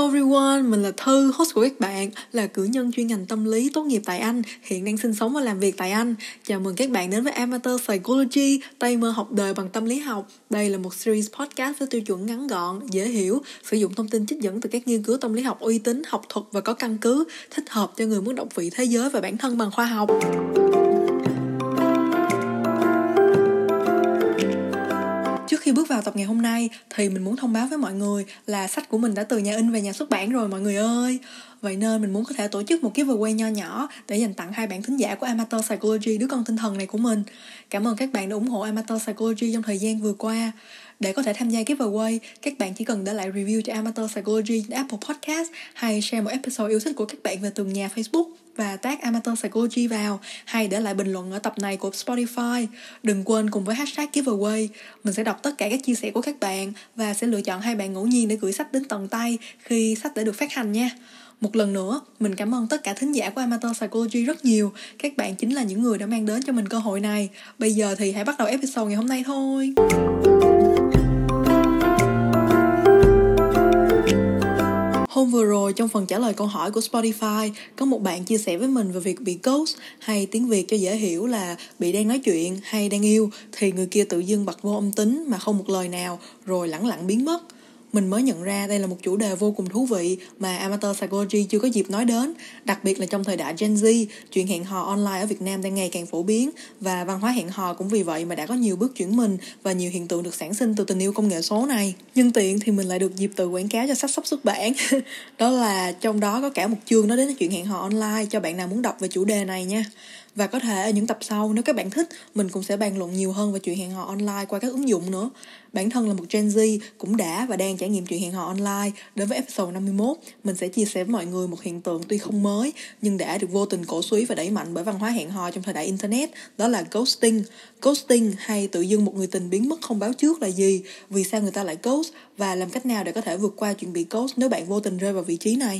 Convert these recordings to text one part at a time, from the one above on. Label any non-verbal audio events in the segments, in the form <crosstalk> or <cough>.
Hello everyone, mình là Thư, host của các bạn, là cử nhân chuyên ngành tâm lý tốt nghiệp tại Anh, hiện đang sinh sống và làm việc tại Anh. Chào mừng các bạn đến với Amateur Psychology, tay mơ học đời bằng tâm lý học. Đây là một series podcast với tiêu chuẩn ngắn gọn, dễ hiểu, sử dụng thông tin trích dẫn từ các nghiên cứu tâm lý học uy tín, học thuật và có căn cứ, thích hợp cho người muốn động vị thế giới và bản thân bằng khoa học. Khi bước vào tập ngày hôm nay thì mình muốn thông báo với mọi người là sách của mình đã từ nhà in về nhà xuất bản rồi mọi người ơi. Vậy nên mình muốn có thể tổ chức một giveaway nho nhỏ để dành tặng hai bạn thính giả của Amateur Psychology đứa con tinh thần này của mình. Cảm ơn các bạn đã ủng hộ Amateur Psychology trong thời gian vừa qua. Để có thể tham gia giveaway, các bạn chỉ cần để lại review cho Amateur Psychology trên Apple Podcast hay share một episode yêu thích của các bạn về từng nhà Facebook và tag Amateur Psychology vào hay để lại bình luận ở tập này của Spotify. Đừng quên cùng với hashtag giveaway, mình sẽ đọc tất cả các chia sẻ của các bạn và sẽ lựa chọn hai bạn ngẫu nhiên để gửi sách đến tận tay khi sách đã được phát hành nha. Một lần nữa, mình cảm ơn tất cả thính giả của Amateur Psychology rất nhiều. Các bạn chính là những người đã mang đến cho mình cơ hội này. Bây giờ thì hãy bắt đầu episode ngày hôm nay thôi. Rồi trong phần trả lời câu hỏi của Spotify, có một bạn chia sẻ với mình về việc bị ghost, hay tiếng Việt cho dễ hiểu là bị đang nói chuyện hay đang yêu, thì người kia tự dưng bật vô âm tính mà không một lời nào, rồi lẳng lặng biến mất mình mới nhận ra đây là một chủ đề vô cùng thú vị mà Amateur Psychology chưa có dịp nói đến, đặc biệt là trong thời đại Gen Z, chuyện hẹn hò online ở Việt Nam đang ngày càng phổ biến và văn hóa hẹn hò cũng vì vậy mà đã có nhiều bước chuyển mình và nhiều hiện tượng được sản sinh từ tình yêu công nghệ số này. Nhân tiện thì mình lại được dịp từ quảng cáo cho sách sắp xuất bản. <laughs> đó là trong đó có cả một chương nói đến chuyện hẹn hò online cho bạn nào muốn đọc về chủ đề này nha. Và có thể ở những tập sau nếu các bạn thích, mình cũng sẽ bàn luận nhiều hơn về chuyện hẹn hò online qua các ứng dụng nữa. Bản thân là một Gen Z cũng đã và đang trải nghiệm chuyện hẹn hò online. Đến với episode 51, mình sẽ chia sẻ với mọi người một hiện tượng tuy không mới nhưng đã được vô tình cổ suý và đẩy mạnh bởi văn hóa hẹn hò trong thời đại internet, đó là ghosting. Ghosting hay tự dưng một người tình biến mất không báo trước là gì? Vì sao người ta lại ghost và làm cách nào để có thể vượt qua chuyện bị ghost nếu bạn vô tình rơi vào vị trí này?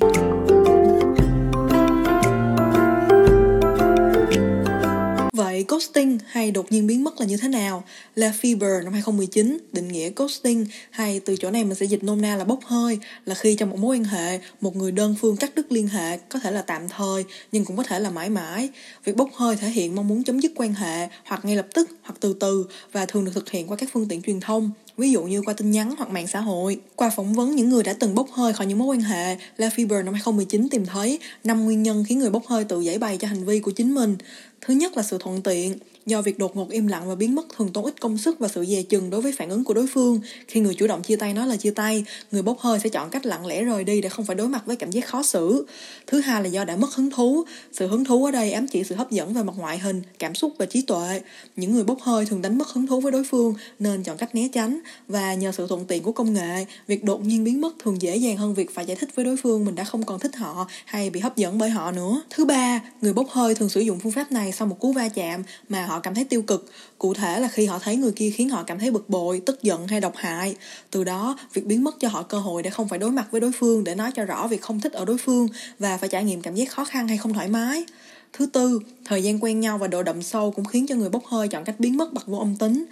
Vậy ghosting hay đột nhiên biến mất là như thế nào? La Fiber năm 2019 định nghĩa ghosting hay từ chỗ này mình sẽ dịch nôm na là bốc hơi, là khi trong một mối quan hệ, một người đơn phương cắt đứt liên hệ, có thể là tạm thời, nhưng cũng có thể là mãi mãi. Việc bốc hơi thể hiện mong muốn chấm dứt quan hệ, hoặc ngay lập tức, hoặc từ từ, và thường được thực hiện qua các phương tiện truyền thông ví dụ như qua tin nhắn hoặc mạng xã hội. Qua phỏng vấn những người đã từng bốc hơi khỏi những mối quan hệ, Lefebvre năm 2019 tìm thấy 5 nguyên nhân khiến người bốc hơi tự giải bày cho hành vi của chính mình. Thứ nhất là sự thuận tiện, do việc đột ngột im lặng và biến mất thường tốn ít công sức và sự dè chừng đối với phản ứng của đối phương. Khi người chủ động chia tay nói là chia tay, người bốc hơi sẽ chọn cách lặng lẽ rời đi để không phải đối mặt với cảm giác khó xử. Thứ hai là do đã mất hứng thú. Sự hứng thú ở đây ám chỉ sự hấp dẫn về mặt ngoại hình, cảm xúc và trí tuệ. Những người bốc hơi thường đánh mất hứng thú với đối phương nên chọn cách né tránh và nhờ sự thuận tiện của công nghệ, việc đột nhiên biến mất thường dễ dàng hơn việc phải giải thích với đối phương mình đã không còn thích họ hay bị hấp dẫn bởi họ nữa. Thứ ba, người bốc hơi thường sử dụng phương pháp này sau một cú va chạm mà họ cảm thấy tiêu cực. Cụ thể là khi họ thấy người kia khiến họ cảm thấy bực bội, tức giận hay độc hại. Từ đó, việc biến mất cho họ cơ hội để không phải đối mặt với đối phương, để nói cho rõ việc không thích ở đối phương và phải trải nghiệm cảm giác khó khăn hay không thoải mái. Thứ tư, thời gian quen nhau và độ đậm sâu cũng khiến cho người bốc hơi chọn cách biến mất bằng vô âm tính.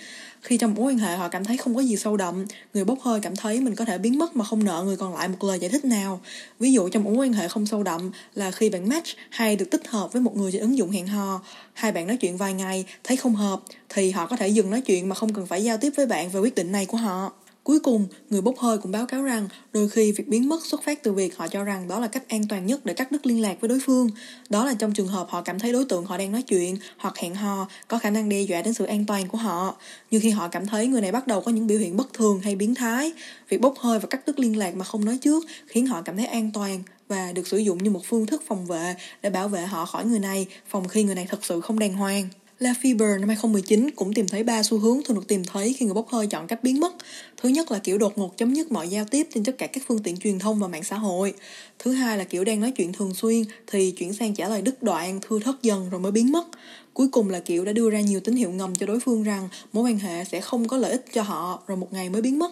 Khi trong mối quan hệ họ cảm thấy không có gì sâu đậm, người bốc hơi cảm thấy mình có thể biến mất mà không nợ người còn lại một lời giải thích nào. Ví dụ trong mối quan hệ không sâu đậm là khi bạn match hay được tích hợp với một người trên ứng dụng hẹn hò, hai bạn nói chuyện vài ngày, thấy không hợp, thì họ có thể dừng nói chuyện mà không cần phải giao tiếp với bạn về quyết định này của họ. Cuối cùng, người bốc hơi cũng báo cáo rằng đôi khi việc biến mất xuất phát từ việc họ cho rằng đó là cách an toàn nhất để cắt đứt liên lạc với đối phương. Đó là trong trường hợp họ cảm thấy đối tượng họ đang nói chuyện hoặc hẹn hò có khả năng đe dọa đến sự an toàn của họ. Như khi họ cảm thấy người này bắt đầu có những biểu hiện bất thường hay biến thái, việc bốc hơi và cắt đứt liên lạc mà không nói trước khiến họ cảm thấy an toàn và được sử dụng như một phương thức phòng vệ để bảo vệ họ khỏi người này phòng khi người này thật sự không đàng hoàng. Lafiber năm 2019 cũng tìm thấy ba xu hướng thường được tìm thấy khi người bốc hơi chọn cách biến mất. Thứ nhất là kiểu đột ngột chấm dứt mọi giao tiếp trên tất cả các phương tiện truyền thông và mạng xã hội. Thứ hai là kiểu đang nói chuyện thường xuyên thì chuyển sang trả lời đứt đoạn, thưa thất dần rồi mới biến mất. Cuối cùng là kiểu đã đưa ra nhiều tín hiệu ngầm cho đối phương rằng mối quan hệ sẽ không có lợi ích cho họ rồi một ngày mới biến mất.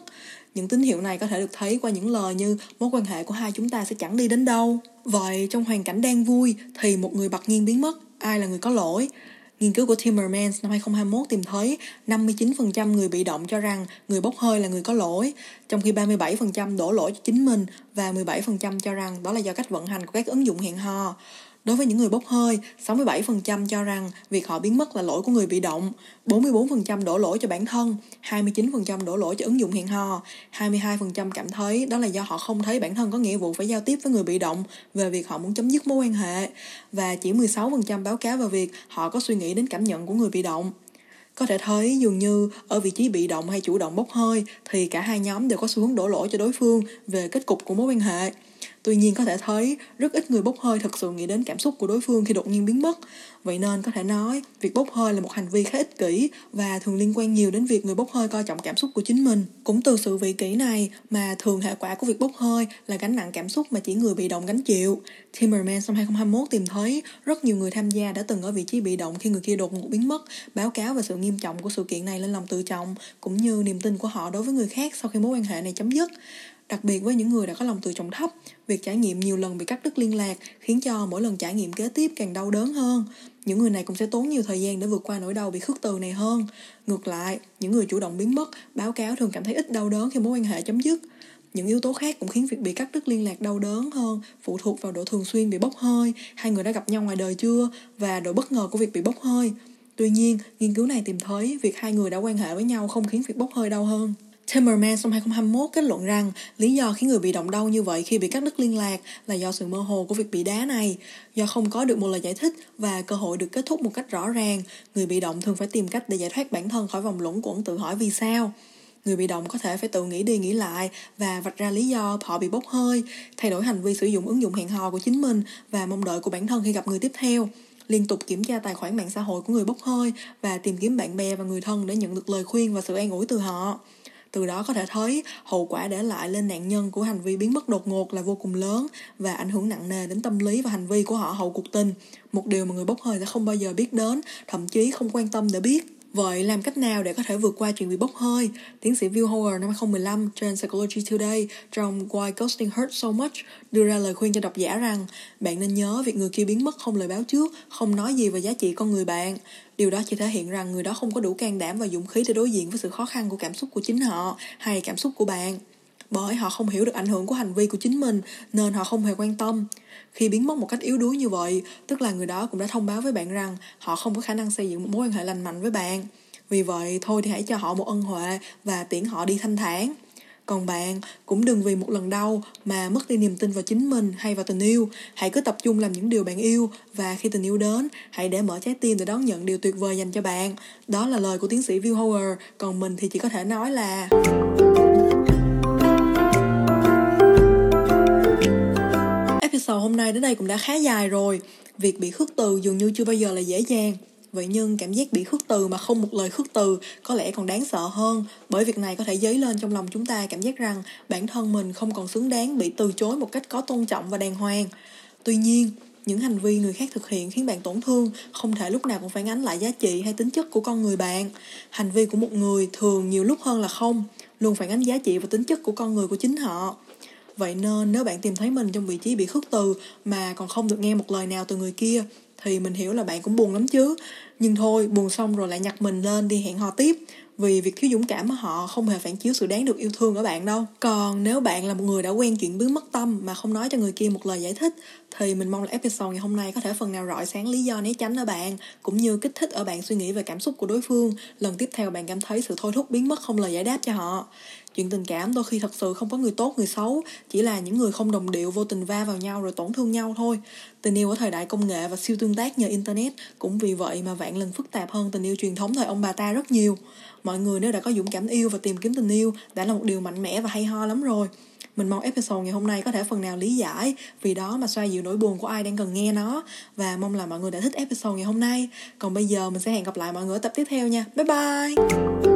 Những tín hiệu này có thể được thấy qua những lời như mối quan hệ của hai chúng ta sẽ chẳng đi đến đâu. Vậy trong hoàn cảnh đang vui thì một người bật nhiên biến mất, ai là người có lỗi? Nghiên cứu của Timmermans năm 2021 tìm thấy 59% người bị động cho rằng người bốc hơi là người có lỗi, trong khi 37% đổ lỗi cho chính mình và 17% cho rằng đó là do cách vận hành của các ứng dụng hẹn hò. Đối với những người bốc hơi, 67% cho rằng việc họ biến mất là lỗi của người bị động, 44% đổ lỗi cho bản thân, 29% đổ lỗi cho ứng dụng hẹn hò, 22% cảm thấy đó là do họ không thấy bản thân có nghĩa vụ phải giao tiếp với người bị động về việc họ muốn chấm dứt mối quan hệ, và chỉ 16% báo cáo về việc họ có suy nghĩ đến cảm nhận của người bị động. Có thể thấy dường như ở vị trí bị động hay chủ động bốc hơi thì cả hai nhóm đều có xu hướng đổ lỗi cho đối phương về kết cục của mối quan hệ. Tuy nhiên có thể thấy rất ít người bốc hơi thực sự nghĩ đến cảm xúc của đối phương khi đột nhiên biến mất. Vậy nên có thể nói việc bốc hơi là một hành vi khá ích kỷ và thường liên quan nhiều đến việc người bốc hơi coi trọng cảm xúc của chính mình. Cũng từ sự vị kỷ này mà thường hệ quả của việc bốc hơi là gánh nặng cảm xúc mà chỉ người bị động gánh chịu. Timmerman năm 2021 tìm thấy rất nhiều người tham gia đã từng ở vị trí bị động khi người kia đột ngột biến mất, báo cáo về sự nghiêm trọng của sự kiện này lên lòng tự trọng cũng như niềm tin của họ đối với người khác sau khi mối quan hệ này chấm dứt. Đặc biệt với những người đã có lòng tự trọng thấp, việc trải nghiệm nhiều lần bị cắt đứt liên lạc khiến cho mỗi lần trải nghiệm kế tiếp càng đau đớn hơn. Những người này cũng sẽ tốn nhiều thời gian để vượt qua nỗi đau bị khước từ này hơn. Ngược lại, những người chủ động biến mất, báo cáo thường cảm thấy ít đau đớn khi mối quan hệ chấm dứt. Những yếu tố khác cũng khiến việc bị cắt đứt liên lạc đau đớn hơn, phụ thuộc vào độ thường xuyên bị bốc hơi, hai người đã gặp nhau ngoài đời chưa và độ bất ngờ của việc bị bốc hơi. Tuy nhiên, nghiên cứu này tìm thấy việc hai người đã quan hệ với nhau không khiến việc bốc hơi đau hơn. Timmerman năm 2021 kết luận rằng lý do khiến người bị động đau như vậy khi bị cắt đứt liên lạc là do sự mơ hồ của việc bị đá này. Do không có được một lời giải thích và cơ hội được kết thúc một cách rõ ràng, người bị động thường phải tìm cách để giải thoát bản thân khỏi vòng luẩn quẩn tự hỏi vì sao. Người bị động có thể phải tự nghĩ đi nghĩ lại và vạch ra lý do họ bị bốc hơi, thay đổi hành vi sử dụng ứng dụng hẹn hò của chính mình và mong đợi của bản thân khi gặp người tiếp theo liên tục kiểm tra tài khoản mạng xã hội của người bốc hơi và tìm kiếm bạn bè và người thân để nhận được lời khuyên và sự an ủi từ họ. Từ đó có thể thấy hậu quả để lại lên nạn nhân của hành vi biến mất đột ngột là vô cùng lớn và ảnh hưởng nặng nề đến tâm lý và hành vi của họ hậu cuộc tình. Một điều mà người bốc hơi sẽ không bao giờ biết đến, thậm chí không quan tâm để biết. Vậy làm cách nào để có thể vượt qua chuyện bị bốc hơi? Tiến sĩ Bill Howard năm 2015 trên Psychology Today trong Why Ghosting Hurts So Much đưa ra lời khuyên cho độc giả rằng bạn nên nhớ việc người kia biến mất không lời báo trước, không nói gì về giá trị con người bạn. Điều đó chỉ thể hiện rằng người đó không có đủ can đảm và dũng khí để đối diện với sự khó khăn của cảm xúc của chính họ hay cảm xúc của bạn. Bởi họ không hiểu được ảnh hưởng của hành vi của chính mình nên họ không hề quan tâm. Khi biến mất một cách yếu đuối như vậy, tức là người đó cũng đã thông báo với bạn rằng họ không có khả năng xây dựng một mối quan hệ lành mạnh với bạn. Vì vậy, thôi thì hãy cho họ một ân huệ và tiễn họ đi thanh thản. Còn bạn cũng đừng vì một lần đau mà mất đi niềm tin vào chính mình hay vào tình yêu. Hãy cứ tập trung làm những điều bạn yêu và khi tình yêu đến, hãy để mở trái tim để đón nhận điều tuyệt vời dành cho bạn. Đó là lời của tiến sĩ Bill Howard, còn mình thì chỉ có thể nói là... Episode hôm nay đến đây cũng đã khá dài rồi. Việc bị khước từ dường như chưa bao giờ là dễ dàng. Vậy nhưng cảm giác bị khước từ mà không một lời khước từ có lẽ còn đáng sợ hơn bởi việc này có thể dấy lên trong lòng chúng ta cảm giác rằng bản thân mình không còn xứng đáng bị từ chối một cách có tôn trọng và đàng hoàng. Tuy nhiên, những hành vi người khác thực hiện khiến bạn tổn thương không thể lúc nào cũng phản ánh lại giá trị hay tính chất của con người bạn. Hành vi của một người thường nhiều lúc hơn là không, luôn phản ánh giá trị và tính chất của con người của chính họ. Vậy nên nếu bạn tìm thấy mình trong vị trí bị khước từ mà còn không được nghe một lời nào từ người kia thì mình hiểu là bạn cũng buồn lắm chứ. Nhưng thôi, buồn xong rồi lại nhặt mình lên đi hẹn hò tiếp vì việc thiếu dũng cảm của họ không hề phản chiếu sự đáng được yêu thương ở bạn đâu. Còn nếu bạn là một người đã quen chuyện biến mất tâm mà không nói cho người kia một lời giải thích thì mình mong là episode ngày hôm nay có thể phần nào rọi sáng lý do né tránh ở bạn, cũng như kích thích ở bạn suy nghĩ về cảm xúc của đối phương. Lần tiếp theo bạn cảm thấy sự thôi thúc biến mất không lời giải đáp cho họ. Chuyện tình cảm đôi khi thật sự không có người tốt, người xấu, Chỉ là những người không đồng điệu, vô tình va vào nhau rồi tổn thương nhau thôi Tình yêu ở thời đại công nghệ và siêu tương tác nhờ Internet, Cũng vì vậy mà vạn lần phức tạp hơn tình yêu truyền thống thời ông bà ta rất nhiều Mọi người nếu đã có dũng cảm yêu và tìm kiếm tình yêu, Đã là một điều mạnh mẽ và hay ho lắm rồi mình mong episode ngày hôm nay có thể phần nào lý giải vì đó mà xoa dịu nỗi buồn của ai đang cần nghe nó. Và mong là mọi người đã thích episode ngày hôm nay. Còn bây giờ mình sẽ hẹn gặp lại mọi người ở tập tiếp theo nha. Bye bye!